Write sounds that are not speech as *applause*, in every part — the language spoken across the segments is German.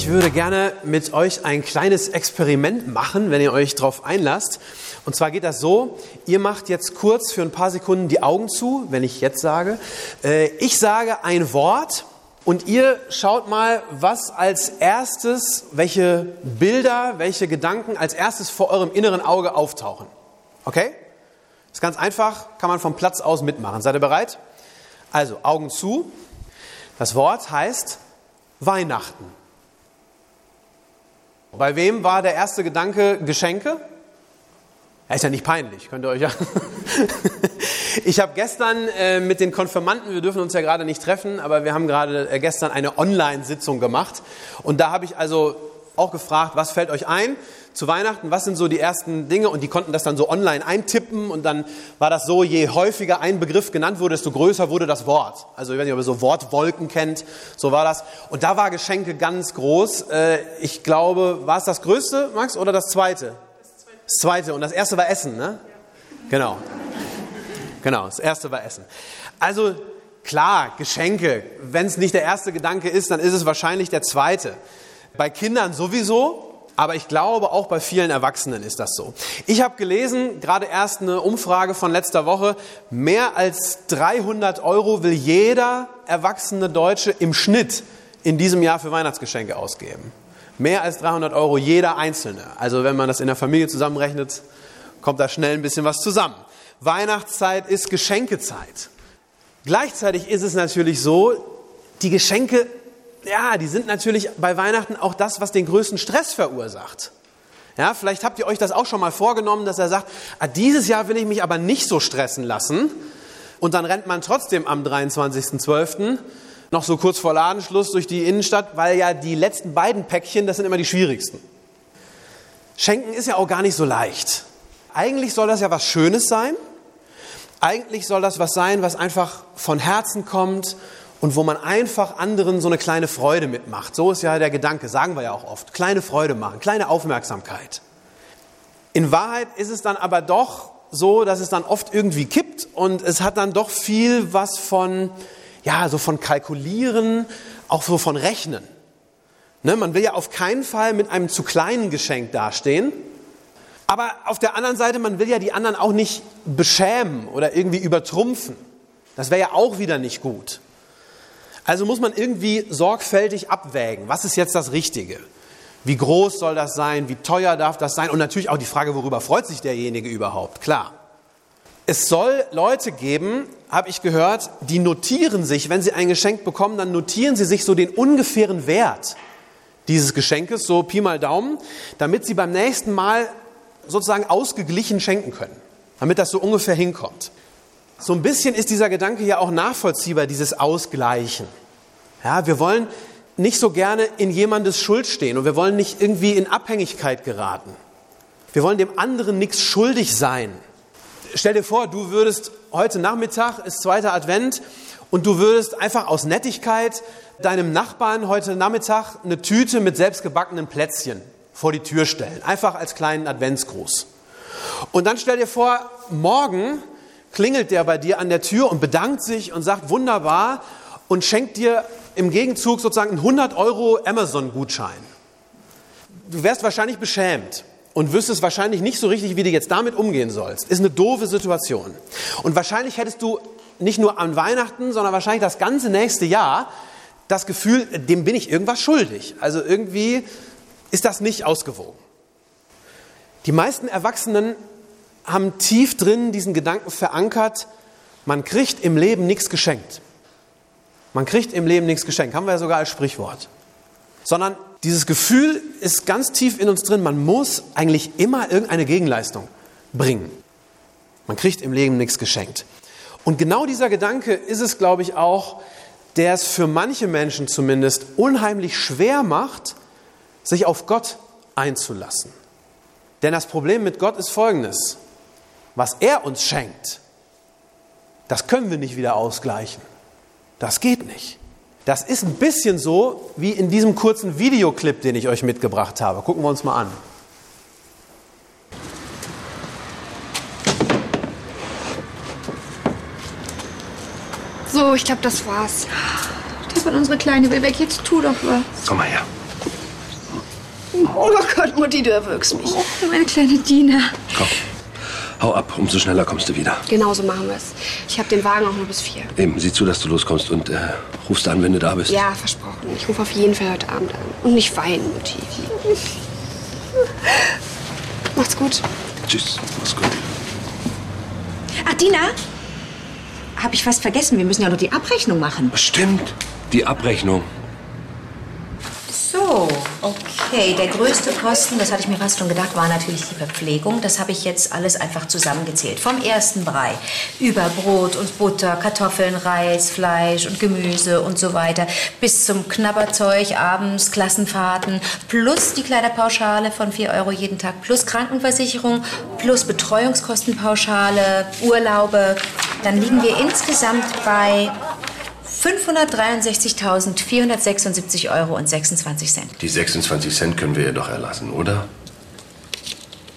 Ich würde gerne mit euch ein kleines Experiment machen, wenn ihr euch darauf einlasst. Und zwar geht das so, ihr macht jetzt kurz für ein paar Sekunden die Augen zu, wenn ich jetzt sage. Äh, Ich sage ein Wort und ihr schaut mal, was als erstes, welche Bilder, welche Gedanken als erstes vor eurem inneren Auge auftauchen. Okay? Ist ganz einfach, kann man vom Platz aus mitmachen. Seid ihr bereit? Also, Augen zu. Das Wort heißt Weihnachten. Bei wem war der erste Gedanke Geschenke? Ja, ist ja nicht peinlich, könnt ihr euch ja. *laughs* Ich habe gestern äh, mit den Konfirmanden, wir dürfen uns ja gerade nicht treffen, aber wir haben gerade äh, gestern eine Online-Sitzung gemacht. Und da habe ich also auch gefragt, was fällt euch ein zu Weihnachten? Was sind so die ersten Dinge? Und die konnten das dann so online eintippen. Und dann war das so, je häufiger ein Begriff genannt wurde, desto größer wurde das Wort. Also ich weiß nicht, ob ihr so Wortwolken kennt. So war das. Und da war Geschenke ganz groß. Äh, ich glaube, war es das größte, Max, oder das zweite? Das zweite. Und das erste war Essen, ne? Genau. Genau, das erste war Essen. Also klar, Geschenke. Wenn es nicht der erste Gedanke ist, dann ist es wahrscheinlich der zweite. Bei Kindern sowieso, aber ich glaube auch bei vielen Erwachsenen ist das so. Ich habe gelesen, gerade erst eine Umfrage von letzter Woche, mehr als 300 Euro will jeder erwachsene Deutsche im Schnitt in diesem Jahr für Weihnachtsgeschenke ausgeben. Mehr als 300 Euro jeder Einzelne. Also wenn man das in der Familie zusammenrechnet, kommt da schnell ein bisschen was zusammen. Weihnachtszeit ist Geschenkezeit. Gleichzeitig ist es natürlich so, die Geschenke, ja, die sind natürlich bei Weihnachten auch das, was den größten Stress verursacht. Ja, vielleicht habt ihr euch das auch schon mal vorgenommen, dass er sagt, ah, dieses Jahr will ich mich aber nicht so stressen lassen. Und dann rennt man trotzdem am 23.12. noch so kurz vor Ladenschluss durch die Innenstadt, weil ja die letzten beiden Päckchen, das sind immer die schwierigsten. Schenken ist ja auch gar nicht so leicht. Eigentlich soll das ja was Schönes sein. Eigentlich soll das was sein, was einfach von Herzen kommt und wo man einfach anderen so eine kleine Freude mitmacht. So ist ja der Gedanke, sagen wir ja auch oft. Kleine Freude machen, kleine Aufmerksamkeit. In Wahrheit ist es dann aber doch so, dass es dann oft irgendwie kippt und es hat dann doch viel was von, ja, so von Kalkulieren, auch so von Rechnen. Ne, man will ja auf keinen Fall mit einem zu kleinen Geschenk dastehen. Aber auf der anderen Seite, man will ja die anderen auch nicht beschämen oder irgendwie übertrumpfen. Das wäre ja auch wieder nicht gut. Also muss man irgendwie sorgfältig abwägen, was ist jetzt das Richtige? Wie groß soll das sein? Wie teuer darf das sein? Und natürlich auch die Frage, worüber freut sich derjenige überhaupt? Klar. Es soll Leute geben, habe ich gehört, die notieren sich, wenn sie ein Geschenk bekommen, dann notieren sie sich so den ungefähren Wert dieses Geschenkes, so Pi mal Daumen, damit sie beim nächsten Mal sozusagen ausgeglichen schenken können, damit das so ungefähr hinkommt. So ein bisschen ist dieser Gedanke ja auch nachvollziehbar, dieses Ausgleichen. Ja, wir wollen nicht so gerne in jemandes Schuld stehen und wir wollen nicht irgendwie in Abhängigkeit geraten. Wir wollen dem anderen nichts schuldig sein. Stell dir vor, du würdest heute Nachmittag ist zweiter Advent und du würdest einfach aus Nettigkeit deinem Nachbarn heute Nachmittag eine Tüte mit selbstgebackenen Plätzchen vor die Tür stellen. Einfach als kleinen Adventsgruß. Und dann stell dir vor, morgen klingelt der bei dir an der Tür und bedankt sich und sagt wunderbar und schenkt dir im Gegenzug sozusagen einen 100 Euro Amazon-Gutschein. Du wärst wahrscheinlich beschämt und wüsstest wahrscheinlich nicht so richtig, wie du jetzt damit umgehen sollst. Ist eine doofe Situation. Und wahrscheinlich hättest du nicht nur an Weihnachten, sondern wahrscheinlich das ganze nächste Jahr das Gefühl, dem bin ich irgendwas schuldig. Also irgendwie ist das nicht ausgewogen. Die meisten Erwachsenen haben tief drin diesen Gedanken verankert, man kriegt im Leben nichts geschenkt. Man kriegt im Leben nichts geschenkt, haben wir ja sogar als Sprichwort. Sondern dieses Gefühl ist ganz tief in uns drin, man muss eigentlich immer irgendeine Gegenleistung bringen. Man kriegt im Leben nichts geschenkt. Und genau dieser Gedanke ist es, glaube ich, auch, der es für manche Menschen zumindest unheimlich schwer macht, sich auf Gott einzulassen. Denn das Problem mit Gott ist folgendes. Was er uns schenkt, das können wir nicht wieder ausgleichen. Das geht nicht. Das ist ein bisschen so wie in diesem kurzen Videoclip, den ich euch mitgebracht habe. Gucken wir uns mal an. So, ich glaube, das war's. Stefan, unsere Kleine will weg. Jetzt tu doch was. Komm mal her. Oh Gott, Mutti, du erwürgst mich. Meine kleine Dina. Komm. Hau ab, umso schneller kommst du wieder. Genauso machen wir es. Ich habe den Wagen auch nur bis vier. Eben, sieh zu, dass du loskommst und äh, rufst an, wenn du da bist. Ja, versprochen. Ich rufe auf jeden Fall heute Abend an. Und nicht weinen, Mutti. Macht's gut. Tschüss, mach's gut. Ach, Dina? Hab ich fast vergessen. Wir müssen ja noch die Abrechnung machen. Stimmt, die Abrechnung. So, okay. Der größte Posten, das hatte ich mir fast schon gedacht, war natürlich die Verpflegung. Das habe ich jetzt alles einfach zusammengezählt. Vom ersten Brei über Brot und Butter, Kartoffeln, Reis, Fleisch und Gemüse und so weiter. Bis zum Knabberzeug, abends, Klassenfahrten, plus die Kleiderpauschale von 4 Euro jeden Tag, plus Krankenversicherung, plus Betreuungskostenpauschale, Urlaube. Dann liegen wir insgesamt bei 563.476 Euro und 26 Cent. Die 26 Cent können wir ihr doch erlassen, oder?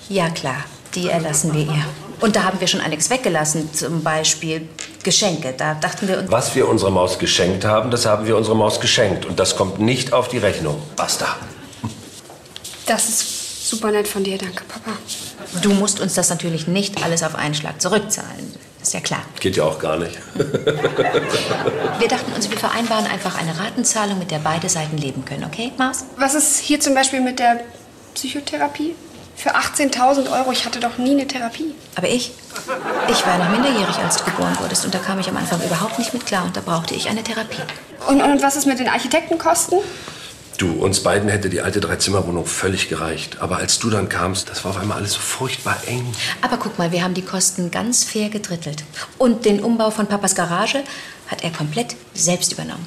Ja, klar, die erlassen wir ihr. Und da haben wir schon einiges weggelassen, zum Beispiel Geschenke. Da dachten wir uns. Was wir unserer Maus geschenkt haben, das haben wir unserer Maus geschenkt. Und das kommt nicht auf die Rechnung. Basta. Das ist super nett von dir. Danke, Papa. Du musst uns das natürlich nicht alles auf einen Schlag zurückzahlen. Ist ja klar. Geht ja auch gar nicht. *laughs* Wir dachten uns, wir vereinbaren einfach eine Ratenzahlung, mit der beide Seiten leben können, okay, Maus? Was ist hier zum Beispiel mit der Psychotherapie? Für 18.000 Euro. Ich hatte doch nie eine Therapie. Aber ich? Ich war noch minderjährig, als du geboren wurdest. Und da kam ich am Anfang überhaupt nicht mit klar. Und da brauchte ich eine Therapie. Und, und was ist mit den Architektenkosten? Du, uns beiden hätte die alte Dreizimmerwohnung völlig gereicht. Aber als du dann kamst, das war auf einmal alles so furchtbar eng. Aber guck mal, wir haben die Kosten ganz fair gedrittelt. Und den Umbau von Papas Garage hat er komplett selbst übernommen.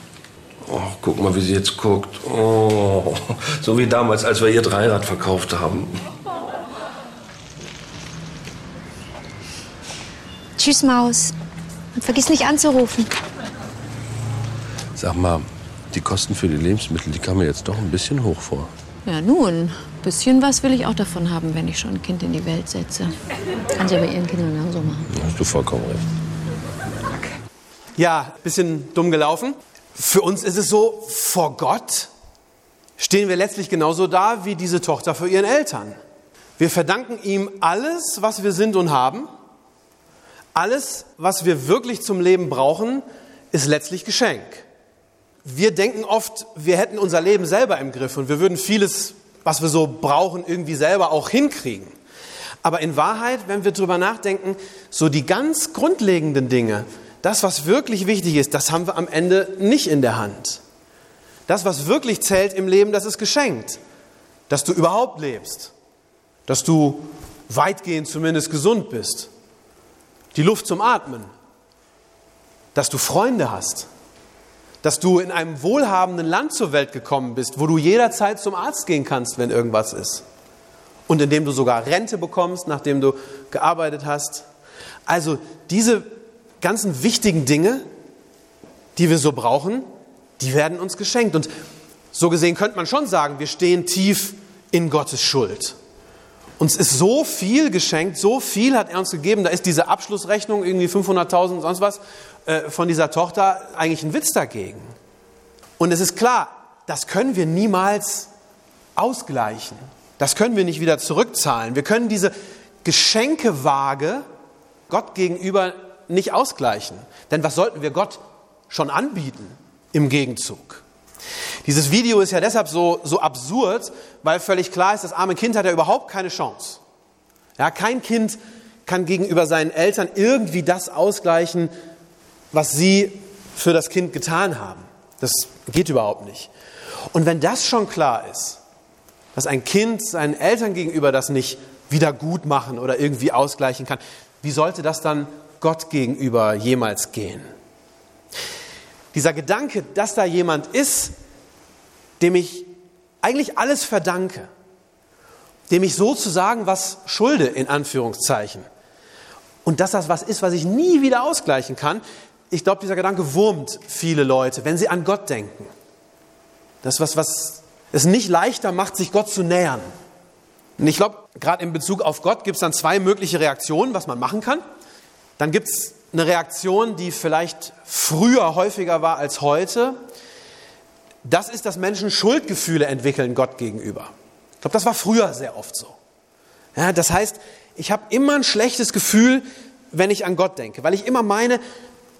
Oh, guck mal, wie sie jetzt guckt. Oh, so wie damals, als wir ihr Dreirad verkauft haben. Tschüss, Maus. Und vergiss nicht anzurufen. Sag mal, die Kosten für die Lebensmittel, die kamen mir jetzt doch ein bisschen hoch vor. Ja, nun, bisschen was will ich auch davon haben, wenn ich schon ein Kind in die Welt setze. Kann sie bei ihren Kindern genauso machen. Da hast du vollkommen recht. Ja, bisschen dumm gelaufen. Für uns ist es so, vor Gott stehen wir letztlich genauso da wie diese Tochter für ihren Eltern. Wir verdanken ihm alles, was wir sind und haben. Alles, was wir wirklich zum Leben brauchen, ist letztlich Geschenk. Wir denken oft, wir hätten unser Leben selber im Griff und wir würden vieles, was wir so brauchen, irgendwie selber auch hinkriegen. Aber in Wahrheit, wenn wir drüber nachdenken, so die ganz grundlegenden Dinge, das, was wirklich wichtig ist, das haben wir am Ende nicht in der Hand. Das, was wirklich zählt im Leben, das ist geschenkt. Dass du überhaupt lebst. Dass du weitgehend zumindest gesund bist. Die Luft zum Atmen. Dass du Freunde hast. Dass du in einem wohlhabenden Land zur Welt gekommen bist, wo du jederzeit zum Arzt gehen kannst, wenn irgendwas ist. Und in dem du sogar Rente bekommst, nachdem du gearbeitet hast. Also diese ganzen wichtigen Dinge, die wir so brauchen, die werden uns geschenkt. Und so gesehen könnte man schon sagen, wir stehen tief in Gottes Schuld. Uns ist so viel geschenkt, so viel hat er uns gegeben. Da ist diese Abschlussrechnung, irgendwie 500.000, sonst was, äh, von dieser Tochter eigentlich ein Witz dagegen. Und es ist klar, das können wir niemals ausgleichen. Das können wir nicht wieder zurückzahlen. Wir können diese Geschenkewaage Gott gegenüber nicht ausgleichen. Denn was sollten wir Gott schon anbieten im Gegenzug? Dieses Video ist ja deshalb so, so absurd, weil völlig klar ist, das arme Kind hat ja überhaupt keine Chance. Ja, kein Kind kann gegenüber seinen Eltern irgendwie das ausgleichen, was sie für das Kind getan haben. Das geht überhaupt nicht. Und wenn das schon klar ist, dass ein Kind seinen Eltern gegenüber das nicht wieder gut machen oder irgendwie ausgleichen kann, wie sollte das dann Gott gegenüber jemals gehen? Dieser Gedanke, dass da jemand ist, dem ich eigentlich alles verdanke, dem ich sozusagen was schulde, in Anführungszeichen, und dass das was ist, was ich nie wieder ausgleichen kann, ich glaube, dieser Gedanke wurmt viele Leute, wenn sie an Gott denken. Das was, was es nicht leichter macht, sich Gott zu nähern. Und ich glaube, gerade in Bezug auf Gott gibt es dann zwei mögliche Reaktionen, was man machen kann. Dann gibt es eine Reaktion, die vielleicht früher häufiger war als heute. Das ist, dass Menschen Schuldgefühle entwickeln Gott gegenüber. Ich glaube, das war früher sehr oft so. Ja, das heißt, ich habe immer ein schlechtes Gefühl, wenn ich an Gott denke, weil ich immer meine,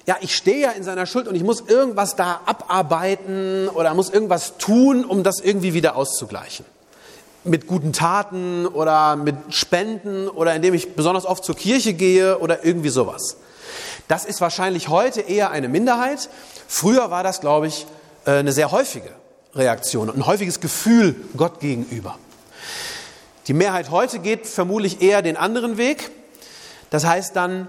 ja, ich stehe ja in seiner Schuld und ich muss irgendwas da abarbeiten oder muss irgendwas tun, um das irgendwie wieder auszugleichen. Mit guten Taten oder mit Spenden oder indem ich besonders oft zur Kirche gehe oder irgendwie sowas. Das ist wahrscheinlich heute eher eine Minderheit. Früher war das, glaube ich, äh, eine sehr häufige Reaktion und ein häufiges Gefühl Gott gegenüber. Die Mehrheit heute geht vermutlich eher den anderen Weg. Das heißt dann,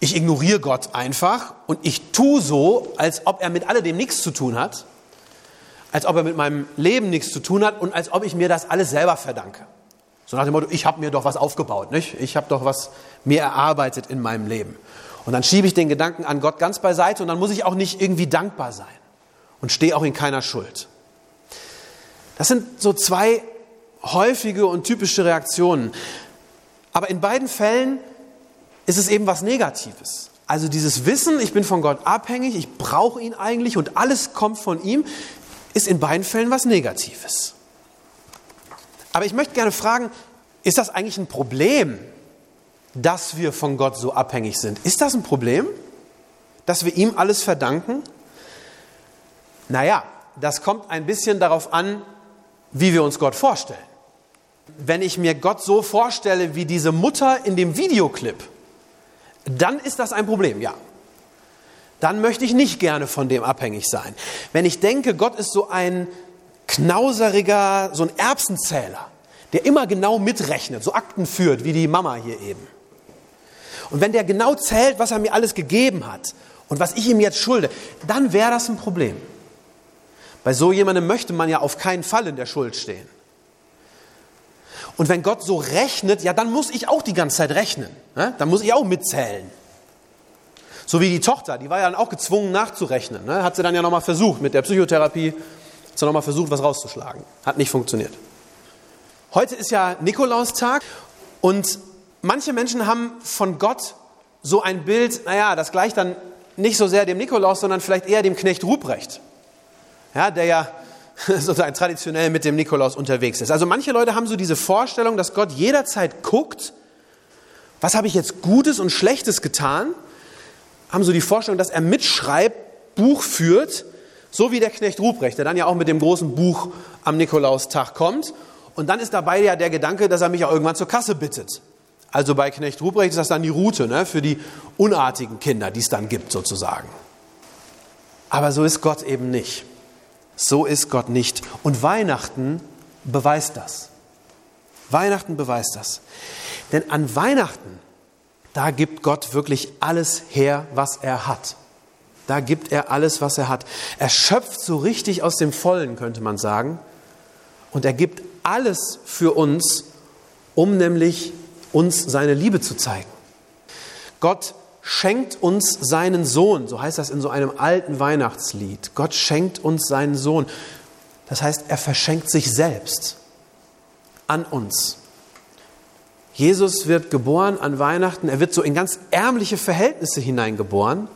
ich ignoriere Gott einfach und ich tue so, als ob er mit alledem nichts zu tun hat, als ob er mit meinem Leben nichts zu tun hat und als ob ich mir das alles selber verdanke. So nach dem Motto, ich habe mir doch was aufgebaut, nicht? Ich habe doch was mir erarbeitet in meinem Leben. Und dann schiebe ich den Gedanken an Gott ganz beiseite und dann muss ich auch nicht irgendwie dankbar sein und stehe auch in keiner Schuld. Das sind so zwei häufige und typische Reaktionen. Aber in beiden Fällen ist es eben was Negatives. Also dieses Wissen, ich bin von Gott abhängig, ich brauche ihn eigentlich und alles kommt von ihm, ist in beiden Fällen was Negatives. Aber ich möchte gerne fragen, ist das eigentlich ein Problem, dass wir von Gott so abhängig sind? Ist das ein Problem, dass wir ihm alles verdanken? Naja, das kommt ein bisschen darauf an, wie wir uns Gott vorstellen. Wenn ich mir Gott so vorstelle wie diese Mutter in dem Videoclip, dann ist das ein Problem, ja. Dann möchte ich nicht gerne von dem abhängig sein. Wenn ich denke, Gott ist so ein knauseriger, so ein Erbsenzähler, der immer genau mitrechnet, so Akten führt, wie die Mama hier eben. Und wenn der genau zählt, was er mir alles gegeben hat und was ich ihm jetzt schulde, dann wäre das ein Problem. Bei so jemandem möchte man ja auf keinen Fall in der Schuld stehen. Und wenn Gott so rechnet, ja, dann muss ich auch die ganze Zeit rechnen. Ne? Dann muss ich auch mitzählen. So wie die Tochter, die war ja dann auch gezwungen nachzurechnen. Ne? Hat sie dann ja nochmal versucht mit der Psychotherapie, hat sie nochmal versucht, was rauszuschlagen. Hat nicht funktioniert. Heute ist ja Nikolaustag und manche Menschen haben von Gott so ein Bild, naja, das gleicht dann nicht so sehr dem Nikolaus, sondern vielleicht eher dem Knecht Ruprecht. Ja, der ja *laughs* sozusagen traditionell mit dem Nikolaus unterwegs ist. Also manche Leute haben so diese Vorstellung, dass Gott jederzeit guckt, was habe ich jetzt Gutes und Schlechtes getan, haben so die Vorstellung, dass er mitschreibt, Buch führt, so wie der Knecht Ruprecht, der dann ja auch mit dem großen Buch am Nikolaustag kommt. Und dann ist dabei ja der Gedanke, dass er mich auch irgendwann zur Kasse bittet. Also bei Knecht Ruprecht ist das dann die Route ne, für die unartigen Kinder, die es dann gibt sozusagen. Aber so ist Gott eben nicht. So ist Gott nicht. Und Weihnachten beweist das. Weihnachten beweist das. Denn an Weihnachten, da gibt Gott wirklich alles her, was er hat. Da gibt er alles, was er hat. Er schöpft so richtig aus dem Vollen, könnte man sagen. Und er gibt alles für uns, um nämlich uns seine Liebe zu zeigen. Gott schenkt uns seinen Sohn, so heißt das in so einem alten Weihnachtslied. Gott schenkt uns seinen Sohn. Das heißt, er verschenkt sich selbst an uns. Jesus wird geboren an Weihnachten, er wird so in ganz ärmliche Verhältnisse hineingeboren.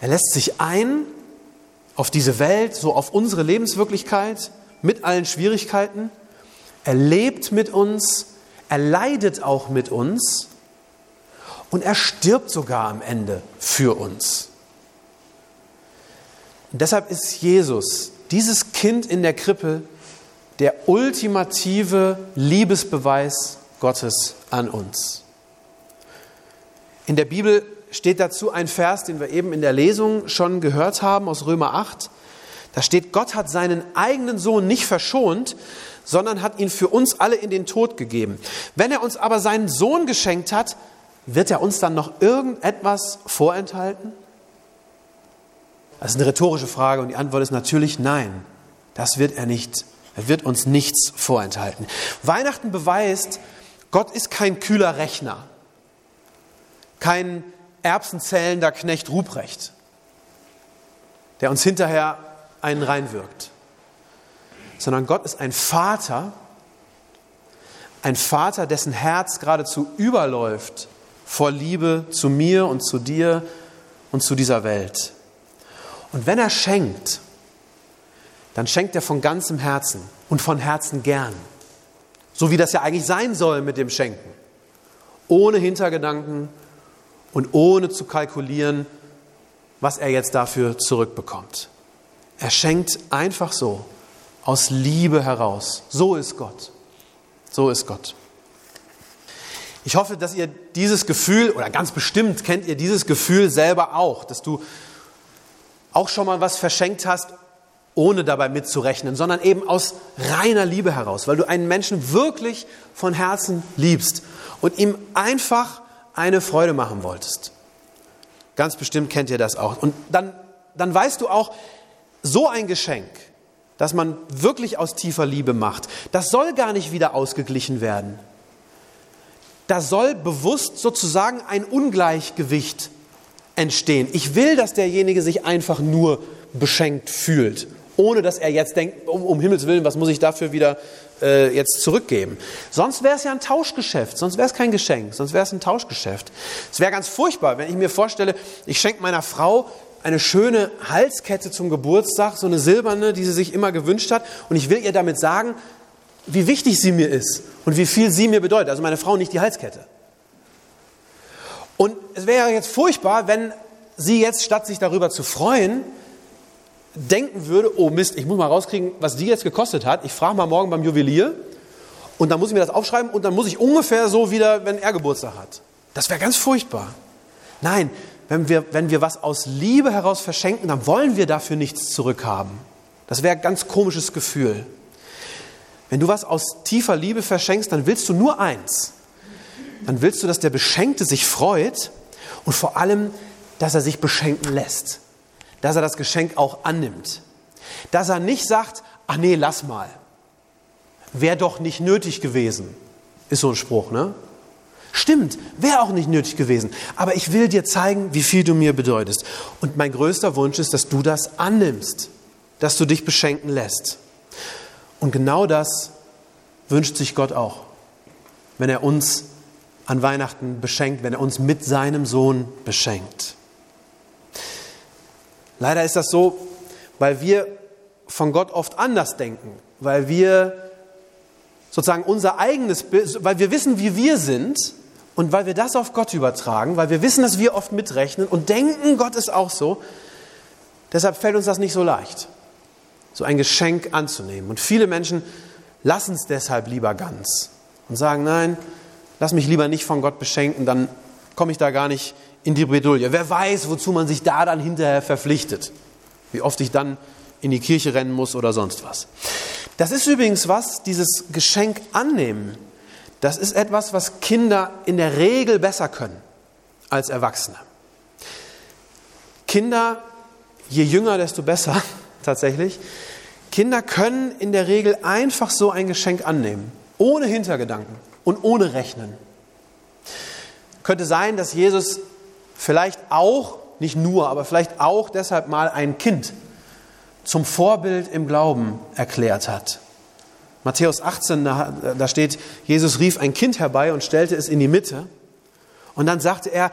Er lässt sich ein auf diese Welt, so auf unsere Lebenswirklichkeit mit allen Schwierigkeiten. Er lebt mit uns, er leidet auch mit uns und er stirbt sogar am Ende für uns. Und deshalb ist Jesus, dieses Kind in der Krippe, der ultimative Liebesbeweis Gottes an uns. In der Bibel steht dazu ein Vers, den wir eben in der Lesung schon gehört haben aus Römer 8. Da steht, Gott hat seinen eigenen Sohn nicht verschont, sondern hat ihn für uns alle in den Tod gegeben. Wenn er uns aber seinen Sohn geschenkt hat, wird er uns dann noch irgendetwas vorenthalten? Das ist eine rhetorische Frage und die Antwort ist natürlich nein. Das wird er nicht Er wird uns nichts vorenthalten. Weihnachten beweist, Gott ist kein kühler Rechner, kein erbsenzählender Knecht Ruprecht, der uns hinterher einen reinwirkt, sondern Gott ist ein Vater, ein Vater, dessen Herz geradezu überläuft vor Liebe zu mir und zu dir und zu dieser Welt. Und wenn er schenkt, dann schenkt er von ganzem Herzen und von Herzen gern. So wie das ja eigentlich sein soll mit dem Schenken. Ohne Hintergedanken und ohne zu kalkulieren, was er jetzt dafür zurückbekommt. Er schenkt einfach so, aus Liebe heraus. So ist Gott. So ist Gott. Ich hoffe, dass ihr dieses Gefühl, oder ganz bestimmt kennt ihr dieses Gefühl selber auch, dass du auch schon mal was verschenkt hast, ohne dabei mitzurechnen, sondern eben aus reiner Liebe heraus, weil du einen Menschen wirklich von Herzen liebst und ihm einfach eine Freude machen wolltest. Ganz bestimmt kennt ihr das auch. Und dann, dann weißt du auch, so ein Geschenk, das man wirklich aus tiefer Liebe macht, das soll gar nicht wieder ausgeglichen werden. Da soll bewusst sozusagen ein Ungleichgewicht entstehen. Ich will, dass derjenige sich einfach nur beschenkt fühlt, ohne dass er jetzt denkt, um, um Himmels Willen, was muss ich dafür wieder äh, jetzt zurückgeben. Sonst wäre es ja ein Tauschgeschäft, sonst wäre es kein Geschenk, sonst wäre es ein Tauschgeschäft. Es wäre ganz furchtbar, wenn ich mir vorstelle, ich schenke meiner Frau eine schöne Halskette zum Geburtstag, so eine silberne, die sie sich immer gewünscht hat, und ich will ihr damit sagen, wie wichtig sie mir ist und wie viel sie mir bedeutet. Also meine Frau nicht die Halskette. Und es wäre jetzt furchtbar, wenn sie jetzt, statt sich darüber zu freuen, denken würde, oh Mist, ich muss mal rauskriegen, was die jetzt gekostet hat. Ich frage mal morgen beim Juwelier und dann muss ich mir das aufschreiben und dann muss ich ungefähr so wieder, wenn er Geburtstag hat. Das wäre ganz furchtbar. Nein, wenn wir, wenn wir was aus Liebe heraus verschenken, dann wollen wir dafür nichts zurückhaben. Das wäre ein ganz komisches Gefühl. Wenn du was aus tiefer Liebe verschenkst, dann willst du nur eins. Dann willst du, dass der Beschenkte sich freut und vor allem, dass er sich beschenken lässt dass er das Geschenk auch annimmt. Dass er nicht sagt, ach nee, lass mal. Wäre doch nicht nötig gewesen. Ist so ein Spruch, ne? Stimmt, wäre auch nicht nötig gewesen. Aber ich will dir zeigen, wie viel du mir bedeutest. Und mein größter Wunsch ist, dass du das annimmst, dass du dich beschenken lässt. Und genau das wünscht sich Gott auch, wenn er uns an Weihnachten beschenkt, wenn er uns mit seinem Sohn beschenkt. Leider ist das so, weil wir von Gott oft anders denken, weil wir sozusagen unser eigenes weil wir wissen, wie wir sind und weil wir das auf Gott übertragen, weil wir wissen, dass wir oft mitrechnen und denken, Gott ist auch so. Deshalb fällt uns das nicht so leicht, so ein Geschenk anzunehmen. Und viele Menschen lassen es deshalb lieber ganz und sagen, nein, lass mich lieber nicht von Gott beschenken, dann komme ich da gar nicht in die Bredouille. Wer weiß, wozu man sich da dann hinterher verpflichtet. Wie oft ich dann in die Kirche rennen muss oder sonst was. Das ist übrigens was, dieses Geschenk annehmen. Das ist etwas, was Kinder in der Regel besser können als Erwachsene. Kinder, je jünger, desto besser *laughs* tatsächlich. Kinder können in der Regel einfach so ein Geschenk annehmen, ohne Hintergedanken und ohne Rechnen. Könnte sein, dass Jesus vielleicht auch, nicht nur, aber vielleicht auch deshalb mal ein Kind zum Vorbild im Glauben erklärt hat. Matthäus 18, da, da steht, Jesus rief ein Kind herbei und stellte es in die Mitte. Und dann sagte er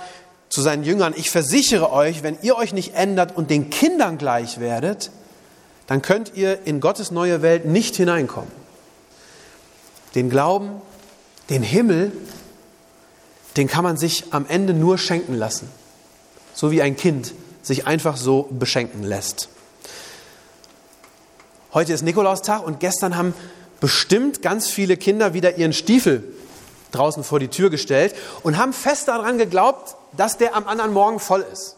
zu seinen Jüngern, ich versichere euch, wenn ihr euch nicht ändert und den Kindern gleich werdet, dann könnt ihr in Gottes neue Welt nicht hineinkommen. Den Glauben, den Himmel, den kann man sich am Ende nur schenken lassen so wie ein Kind sich einfach so beschenken lässt. Heute ist Nikolaustag und gestern haben bestimmt ganz viele Kinder wieder ihren Stiefel draußen vor die Tür gestellt und haben fest daran geglaubt, dass der am anderen Morgen voll ist.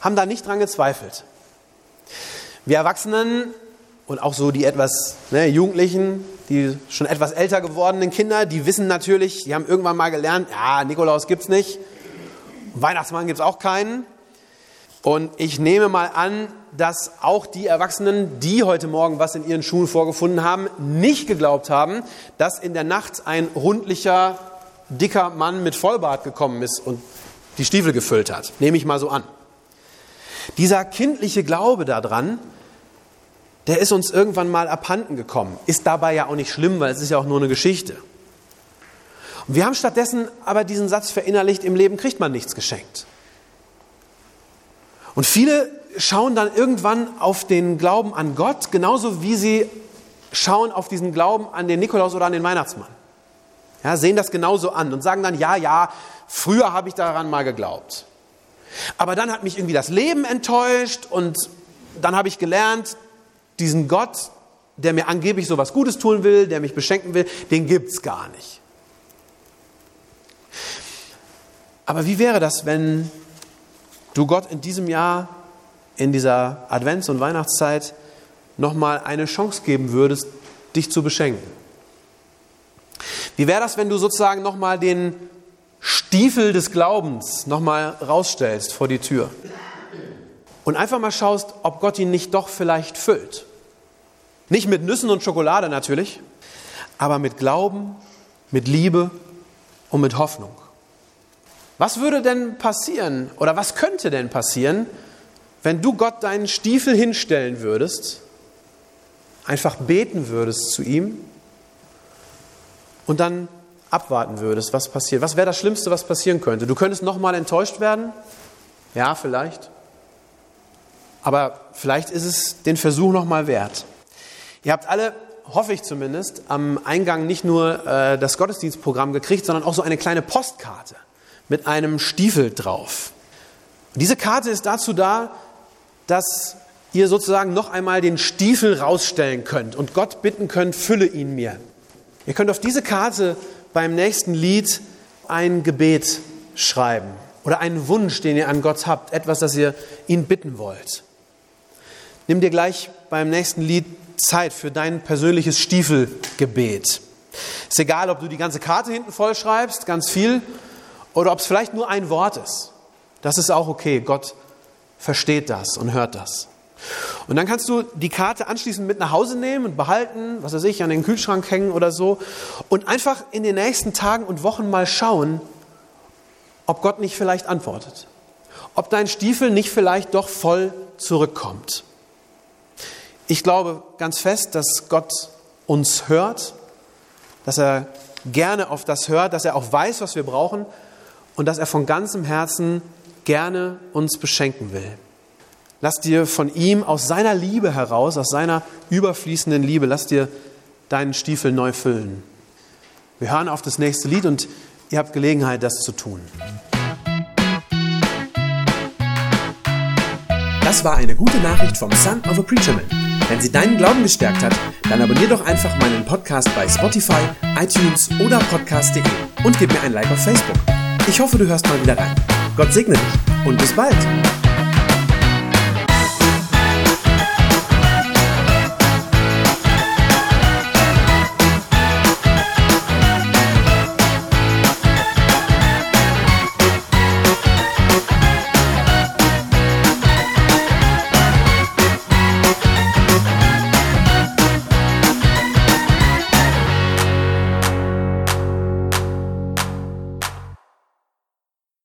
Haben da nicht dran gezweifelt. Wir Erwachsenen und auch so die etwas ne, Jugendlichen, die schon etwas älter gewordenen Kinder, die wissen natürlich, die haben irgendwann mal gelernt, ja, Nikolaus gibt's nicht. Weihnachtsmann gibt es auch keinen. Und ich nehme mal an, dass auch die Erwachsenen, die heute Morgen was in ihren Schuhen vorgefunden haben, nicht geglaubt haben, dass in der Nacht ein rundlicher, dicker Mann mit Vollbart gekommen ist und die Stiefel gefüllt hat. Nehme ich mal so an. Dieser kindliche Glaube daran, der ist uns irgendwann mal abhanden gekommen. Ist dabei ja auch nicht schlimm, weil es ist ja auch nur eine Geschichte. Und wir haben stattdessen aber diesen Satz verinnerlicht, im Leben kriegt man nichts geschenkt. Und viele schauen dann irgendwann auf den Glauben an Gott, genauso wie sie schauen auf diesen Glauben an den Nikolaus oder an den Weihnachtsmann. Ja, sehen das genauso an und sagen dann, ja, ja, früher habe ich daran mal geglaubt. Aber dann hat mich irgendwie das Leben enttäuscht und dann habe ich gelernt, diesen Gott, der mir angeblich so was Gutes tun will, der mich beschenken will, den gibt es gar nicht. Aber wie wäre das, wenn du Gott in diesem Jahr, in dieser Advents- und Weihnachtszeit, nochmal eine Chance geben würdest, dich zu beschenken? Wie wäre das, wenn du sozusagen nochmal den Stiefel des Glaubens nochmal rausstellst vor die Tür und einfach mal schaust, ob Gott ihn nicht doch vielleicht füllt? Nicht mit Nüssen und Schokolade natürlich, aber mit Glauben, mit Liebe und mit Hoffnung. Was würde denn passieren oder was könnte denn passieren, wenn du Gott deinen Stiefel hinstellen würdest, einfach beten würdest zu ihm und dann abwarten würdest, was passiert? Was wäre das Schlimmste, was passieren könnte? Du könntest nochmal enttäuscht werden? Ja, vielleicht. Aber vielleicht ist es den Versuch nochmal wert. Ihr habt alle, hoffe ich zumindest, am Eingang nicht nur äh, das Gottesdienstprogramm gekriegt, sondern auch so eine kleine Postkarte mit einem Stiefel drauf. Und diese Karte ist dazu da, dass ihr sozusagen noch einmal den Stiefel rausstellen könnt und Gott bitten könnt, fülle ihn mir. Ihr könnt auf diese Karte beim nächsten Lied ein Gebet schreiben oder einen Wunsch, den ihr an Gott habt, etwas, das ihr ihn bitten wollt. Nimm dir gleich beim nächsten Lied Zeit für dein persönliches Stiefelgebet. Ist egal, ob du die ganze Karte hinten voll schreibst, ganz viel, oder ob es vielleicht nur ein Wort ist. Das ist auch okay. Gott versteht das und hört das. Und dann kannst du die Karte anschließend mit nach Hause nehmen und behalten, was weiß ich, an den Kühlschrank hängen oder so und einfach in den nächsten Tagen und Wochen mal schauen, ob Gott nicht vielleicht antwortet. Ob dein Stiefel nicht vielleicht doch voll zurückkommt. Ich glaube ganz fest, dass Gott uns hört, dass er gerne auf das hört, dass er auch weiß, was wir brauchen und dass er von ganzem Herzen gerne uns beschenken will. Lass dir von ihm aus seiner Liebe heraus, aus seiner überfließenden Liebe, lass dir deinen Stiefel neu füllen. Wir hören auf das nächste Lied und ihr habt Gelegenheit, das zu tun. Das war eine gute Nachricht vom Son of a Preacher Man. Wenn sie deinen Glauben gestärkt hat, dann abonnier doch einfach meinen Podcast bei Spotify, iTunes oder podcast.de und gib mir ein Like auf Facebook. Ich hoffe, du hörst mal wieder rein. Gott segne dich und bis bald.